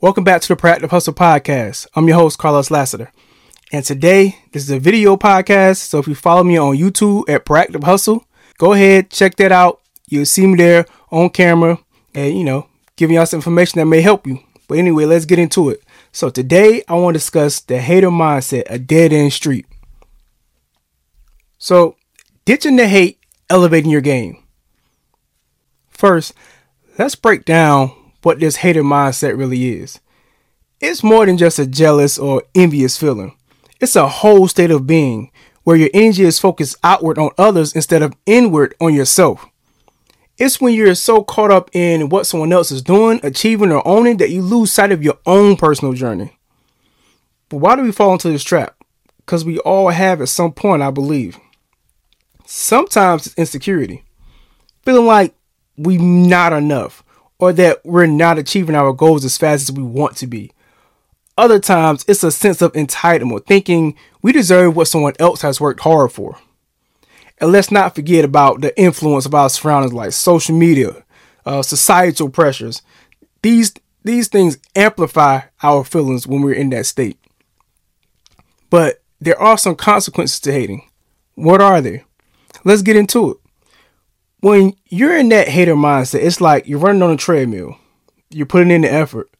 Welcome back to the Practical Hustle Podcast. I'm your host, Carlos Lassiter. And today, this is a video podcast. So if you follow me on YouTube at Practical Hustle, go ahead, check that out. You'll see me there on camera and, you know, giving y'all some information that may help you. But anyway, let's get into it. So today, I want to discuss the hater mindset, a dead end street. So, ditching the hate, elevating your game. First, let's break down what this hater mindset really is. It's more than just a jealous or envious feeling. It's a whole state of being where your energy is focused outward on others instead of inward on yourself. It's when you're so caught up in what someone else is doing, achieving, or owning that you lose sight of your own personal journey. But why do we fall into this trap? Because we all have at some point, I believe. Sometimes it's insecurity, feeling like we're not enough or that we're not achieving our goals as fast as we want to be. Other times, it's a sense of entitlement, thinking we deserve what someone else has worked hard for. And let's not forget about the influence of our surroundings like social media, uh, societal pressures. These these things amplify our feelings when we're in that state. But there are some consequences to hating. What are they? Let's get into it when you're in that hater mindset, it's like you're running on a treadmill. You're putting in the effort,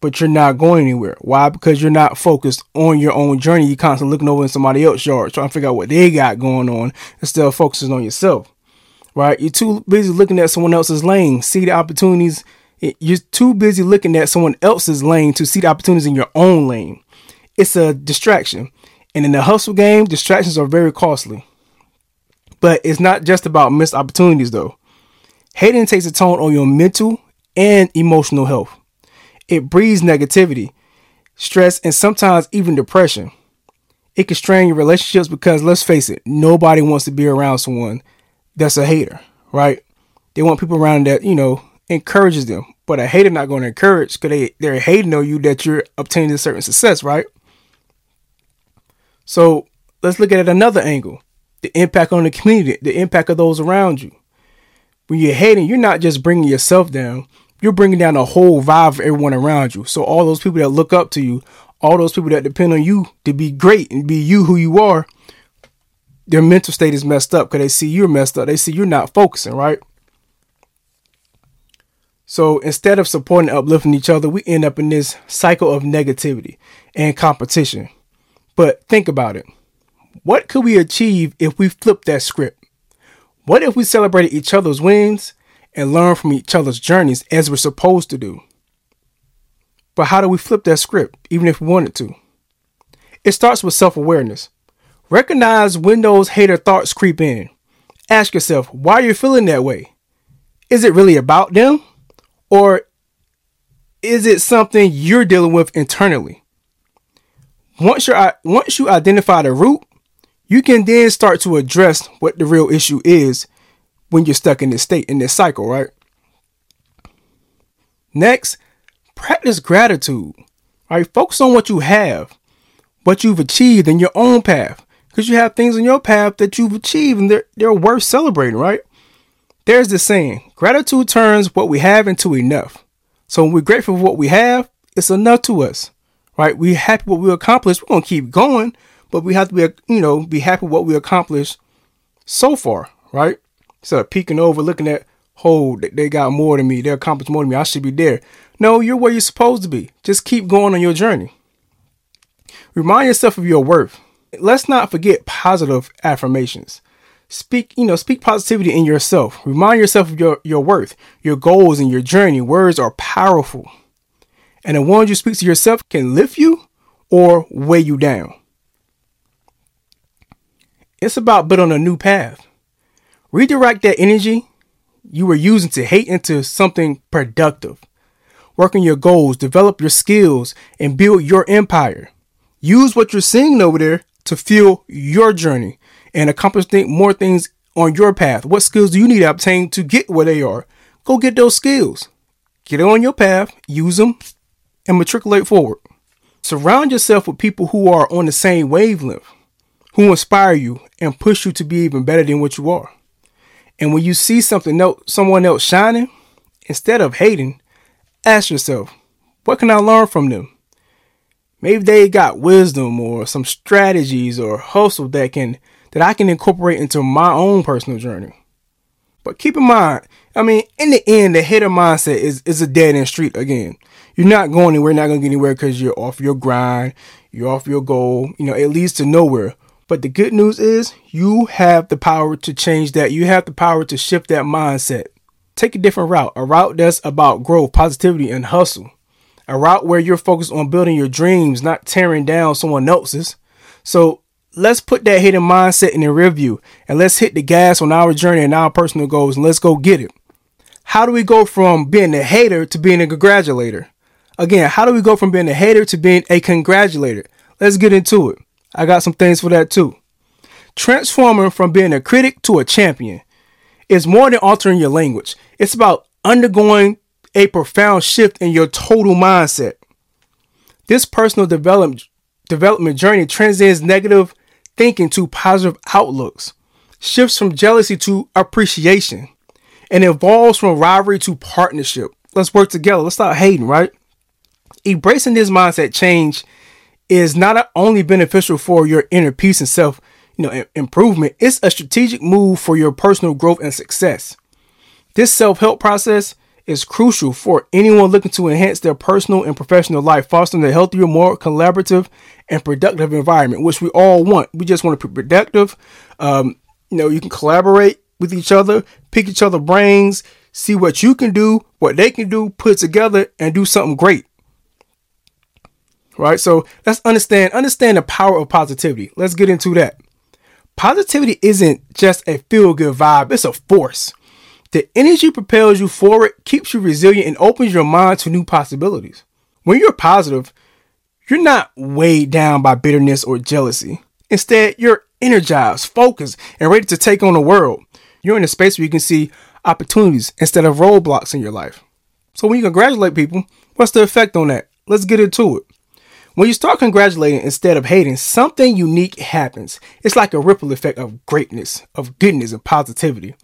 but you're not going anywhere. Why? Because you're not focused on your own journey. You're constantly looking over in somebody else's yard, trying to figure out what they got going on instead of focusing on yourself. Right? You're too busy looking at someone else's lane, see the opportunities. You're too busy looking at someone else's lane to see the opportunities in your own lane. It's a distraction. And in the hustle game, distractions are very costly. But it's not just about missed opportunities though. Hating takes a toll on your mental and emotional health. It breeds negativity, stress, and sometimes even depression. It can strain your relationships because let's face it, nobody wants to be around someone that's a hater, right? They want people around that, you know, encourages them. But a hater not going to encourage because they, they're hating on you that you're obtaining a certain success, right? So let's look at it another angle the impact on the community, the impact of those around you. When you're hating, you're not just bringing yourself down, you're bringing down the whole vibe of everyone around you. So, all those people that look up to you, all those people that depend on you to be great and be you who you are, their mental state is messed up because they see you're messed up. They see you're not focusing, right? So instead of supporting and uplifting each other, we end up in this cycle of negativity and competition. But think about it. What could we achieve if we flipped that script? What if we celebrated each other's wins and learned from each other's journeys as we're supposed to do? But how do we flip that script, even if we wanted to? It starts with self awareness. Recognize when those hater thoughts creep in. Ask yourself why you're feeling that way. Is it really about them? Or is it something you're dealing with internally? Once, you're, once you identify the root, you can then start to address what the real issue is when you're stuck in this state, in this cycle, right? Next, practice gratitude. Right? Focus on what you have, what you've achieved in your own path. Because you have things in your path that you've achieved and they're, they're worth celebrating, right? There's the saying gratitude turns what we have into enough. So when we're grateful for what we have, it's enough to us, right? We're happy what we accomplished. We're going to keep going, but we have to be, you know, be happy with what we accomplished so far, right? Instead of peeking over, looking at, oh, they got more than me, they accomplished more than me, I should be there. No, you're where you're supposed to be. Just keep going on your journey. Remind yourself of your worth. Let's not forget positive affirmations. Speak, you know, speak positivity in yourself. Remind yourself of your, your worth, your goals, and your journey. Words are powerful. And the ones you speak to yourself can lift you or weigh you down. It's about building a new path. Redirect that energy you were using to hate into something productive. Work on your goals, develop your skills, and build your empire. Use what you're seeing over there to fuel your journey and accomplish more things on your path. What skills do you need to obtain to get where they are? Go get those skills. Get on your path, use them, and matriculate forward. Surround yourself with people who are on the same wavelength who inspire you and push you to be even better than what you are. And when you see something else, someone else shining, instead of hating, ask yourself, What can I learn from them? Maybe they got wisdom or some strategies or hustle that can that I can incorporate into my own personal journey. But keep in mind, I mean, in the end, the hater mindset is, is a dead end street again. You're not going anywhere, not going to get anywhere because you're off your grind, you're off your goal. You know, it leads to nowhere. But the good news is you have the power to change that. You have the power to shift that mindset. Take a different route, a route that's about growth, positivity, and hustle. A route where you're focused on building your dreams, not tearing down someone else's. So let's put that hidden mindset in the review and let's hit the gas on our journey and our personal goals and let's go get it. How do we go from being a hater to being a congratulator? Again, how do we go from being a hater to being a congratulator? Let's get into it. I got some things for that too. Transforming from being a critic to a champion is more than altering your language. It's about undergoing a profound shift in your total mindset. This personal development development journey transcends negative thinking to positive outlooks, shifts from jealousy to appreciation, and evolves from rivalry to partnership. Let's work together. Let's stop hating, right? Embracing this mindset change is not only beneficial for your inner peace and self, you know, improvement, it's a strategic move for your personal growth and success. This self-help process is crucial for anyone looking to enhance their personal and professional life, fostering a healthier, more collaborative, and productive environment, which we all want. We just want to be productive. Um, you know, you can collaborate with each other, pick each other brains, see what you can do, what they can do, put together, and do something great. Right? So let's understand understand the power of positivity. Let's get into that. Positivity isn't just a feel good vibe, it's a force. The energy propels you forward, keeps you resilient, and opens your mind to new possibilities. When you're positive, you're not weighed down by bitterness or jealousy. Instead, you're energized, focused, and ready to take on the world. You're in a space where you can see opportunities instead of roadblocks in your life. So when you congratulate people, what's the effect on that? Let's get into it. When you start congratulating instead of hating, something unique happens. It's like a ripple effect of greatness, of goodness, and positivity.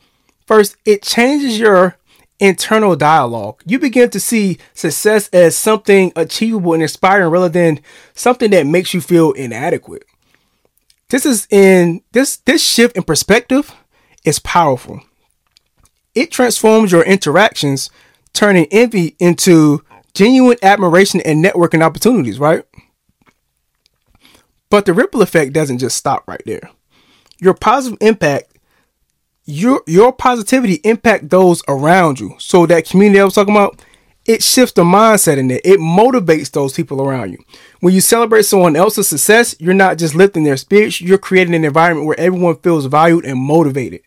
First, it changes your internal dialogue. You begin to see success as something achievable and inspiring rather than something that makes you feel inadequate. This is in this this shift in perspective is powerful. It transforms your interactions, turning envy into genuine admiration and networking opportunities, right? But the ripple effect doesn't just stop right there. Your positive impact your your positivity impact those around you. So that community I was talking about, it shifts the mindset in it. It motivates those people around you. When you celebrate someone else's success, you're not just lifting their spirits, you're creating an environment where everyone feels valued and motivated.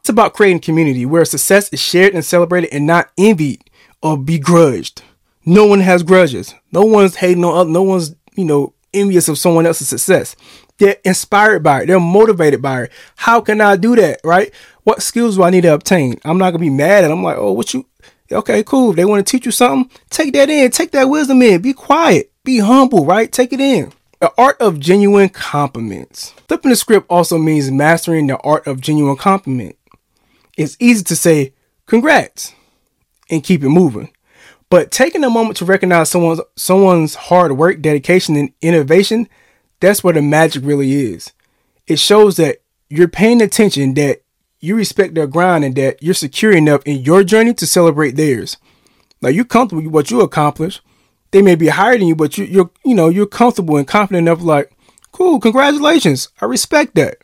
It's about creating community where success is shared and celebrated and not envied or begrudged. No one has grudges. No one's hating on other, no one's, you know, envious of someone else's success. They're inspired by it. They're motivated by it. How can I do that? Right? What skills do I need to obtain? I'm not gonna be mad at them. I'm like, oh, what you? Okay, cool. They want to teach you something, take that in. Take that wisdom in. Be quiet. Be humble. Right? Take it in. The art of genuine compliments. Flipping the script also means mastering the art of genuine compliment. It's easy to say congrats and keep it moving. But taking a moment to recognize someone's someone's hard work, dedication, and innovation that's where the magic really is. It shows that you're paying attention, that you respect their grind, and that you're secure enough in your journey to celebrate theirs. Now you're comfortable with what you accomplish. They may be higher than you, but you, you're you know you're comfortable and confident enough. Like, cool, congratulations. I respect that.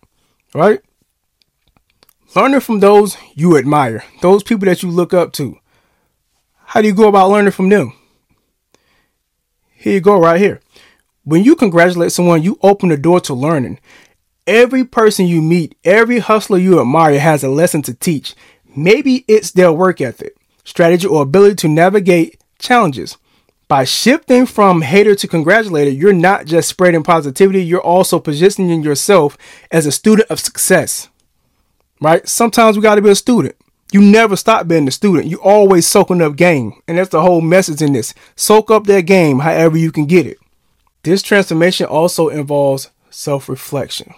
Right? Learning from those you admire, those people that you look up to. How do you go about learning from them? Here you go, right here. When you congratulate someone, you open the door to learning. Every person you meet, every hustler you admire has a lesson to teach. Maybe it's their work ethic, strategy, or ability to navigate challenges. By shifting from hater to congratulator, you're not just spreading positivity, you're also positioning yourself as a student of success. Right? Sometimes we got to be a student. You never stop being a student. You always soaking up game. And that's the whole message in this. Soak up that game however you can get it. This transformation also involves self reflection.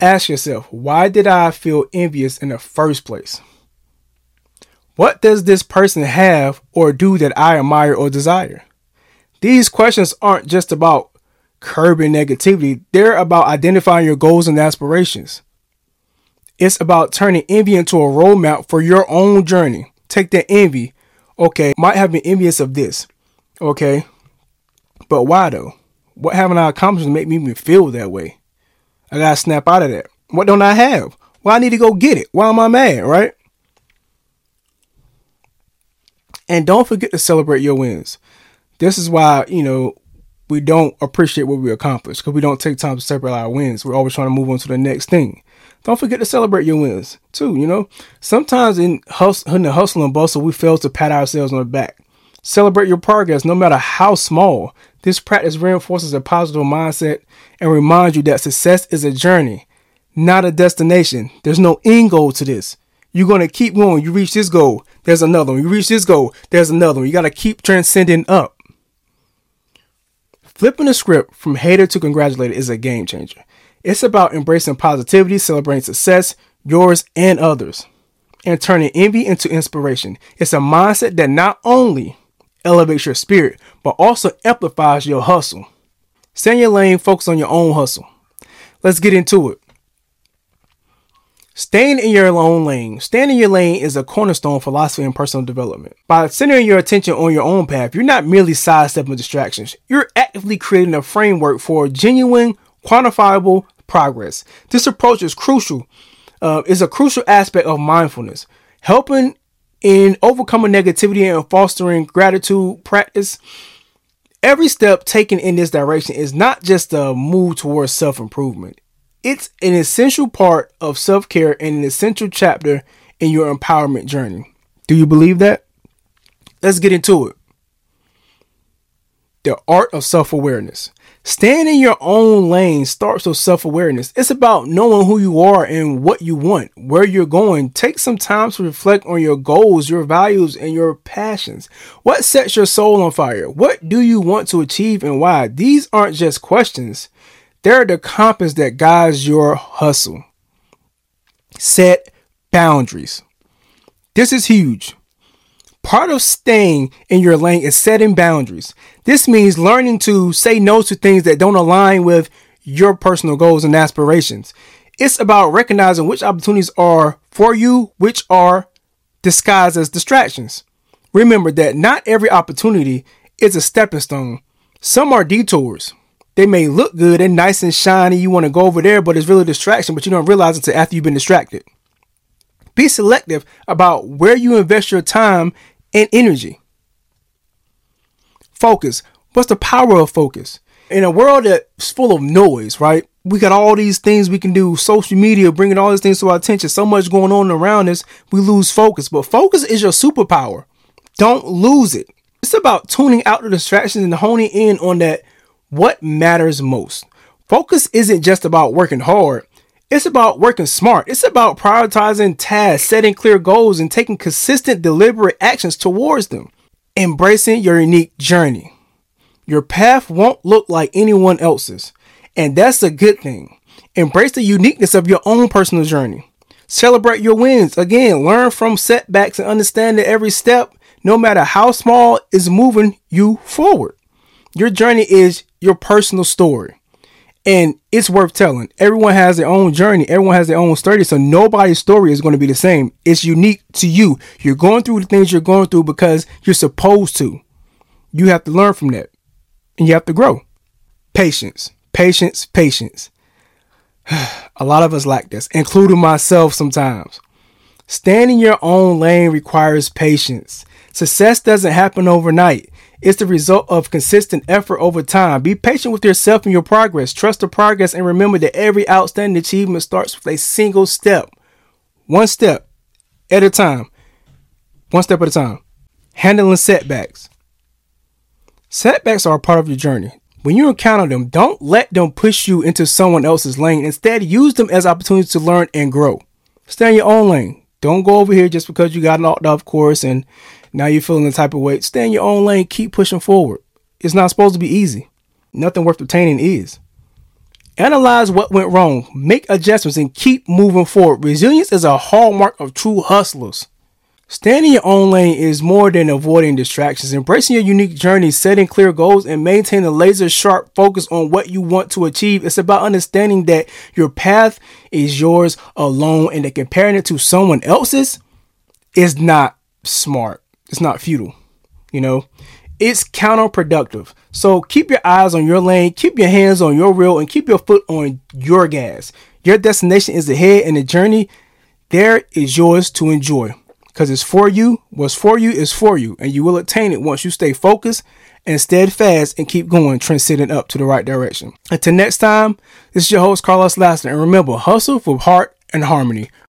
Ask yourself, why did I feel envious in the first place? What does this person have or do that I admire or desire? These questions aren't just about curbing negativity, they're about identifying your goals and aspirations. It's about turning envy into a roadmap for your own journey. Take that envy. Okay, might have been envious of this. Okay, but why though? What haven't I accomplished to make me even feel that way? I gotta snap out of that. What don't I have? Well, I need to go get it. Why am I mad, right? And don't forget to celebrate your wins. This is why, you know, we don't appreciate what we accomplish because we don't take time to celebrate our wins. We're always trying to move on to the next thing. Don't forget to celebrate your wins too. You know, sometimes in, in the hustle and bustle, we fail to pat ourselves on the back. Celebrate your progress, no matter how small. This practice reinforces a positive mindset and reminds you that success is a journey, not a destination. There's no end goal to this. You're to keep going. You reach this goal, there's another one. You reach this goal, there's another one. You got to keep transcending up. Flipping the script from hater to congratulator is a game changer. It's about embracing positivity, celebrating success, yours and others, and turning envy into inspiration. It's a mindset that not only elevates your spirit, but also amplifies your hustle. Stay in your lane, focus on your own hustle. Let's get into it. Staying in your own lane. Staying in your lane is a cornerstone philosophy in personal development. By centering your attention on your own path, you're not merely sidestepping distractions. You're actively creating a framework for genuine, quantifiable progress. This approach is crucial, uh, is a crucial aspect of mindfulness, helping in overcoming negativity and fostering gratitude practice. Every step taken in this direction is not just a move towards self improvement. It's an essential part of self care and an essential chapter in your empowerment journey. Do you believe that? Let's get into it. The art of self awareness. Staying in your own lane starts with self awareness. It's about knowing who you are and what you want, where you're going. Take some time to reflect on your goals, your values, and your passions. What sets your soul on fire? What do you want to achieve and why? These aren't just questions, they're the compass that guides your hustle. Set boundaries. This is huge. Part of staying in your lane is setting boundaries. This means learning to say no to things that don't align with your personal goals and aspirations. It's about recognizing which opportunities are for you, which are disguised as distractions. Remember that not every opportunity is a stepping stone. Some are detours. They may look good and nice and shiny. You want to go over there, but it's really a distraction, but you don't realize it until after you've been distracted. Be selective about where you invest your time and energy. Focus. What's the power of focus? In a world that's full of noise, right? We got all these things we can do, social media bringing all these things to our attention, so much going on around us, we lose focus. But focus is your superpower. Don't lose it. It's about tuning out the distractions and honing in on that what matters most. Focus isn't just about working hard. It's about working smart. It's about prioritizing tasks, setting clear goals, and taking consistent, deliberate actions towards them. Embracing your unique journey. Your path won't look like anyone else's, and that's a good thing. Embrace the uniqueness of your own personal journey. Celebrate your wins. Again, learn from setbacks and understand that every step, no matter how small, is moving you forward. Your journey is your personal story and it's worth telling. Everyone has their own journey, everyone has their own story, so nobody's story is going to be the same. It's unique to you. You're going through the things you're going through because you're supposed to. You have to learn from that, and you have to grow. Patience, patience, patience. A lot of us lack this, including myself sometimes. Staying in your own lane requires patience. Success doesn't happen overnight. It's the result of consistent effort over time. Be patient with yourself and your progress. Trust the progress and remember that every outstanding achievement starts with a single step. One step at a time. One step at a time. Handling setbacks. Setbacks are a part of your journey. When you encounter them, don't let them push you into someone else's lane. Instead, use them as opportunities to learn and grow. Stay in your own lane. Don't go over here just because you got knocked off course and now you're feeling the type of way. Stay in your own lane. Keep pushing forward. It's not supposed to be easy. Nothing worth obtaining is. Analyze what went wrong, make adjustments, and keep moving forward. Resilience is a hallmark of true hustlers. Staying in your own lane is more than avoiding distractions. Embracing your unique journey, setting clear goals, and maintaining a laser sharp focus on what you want to achieve. It's about understanding that your path is yours alone and that comparing it to someone else's is not smart. It's not futile. You know, it's counterproductive. So keep your eyes on your lane, keep your hands on your wheel, and keep your foot on your gas. Your destination is ahead, and the journey there is yours to enjoy because it's for you. What's for you is for you, and you will attain it once you stay focused and steadfast and keep going, transcending up to the right direction. Until next time, this is your host, Carlos Lasseter, and remember, hustle for heart and harmony.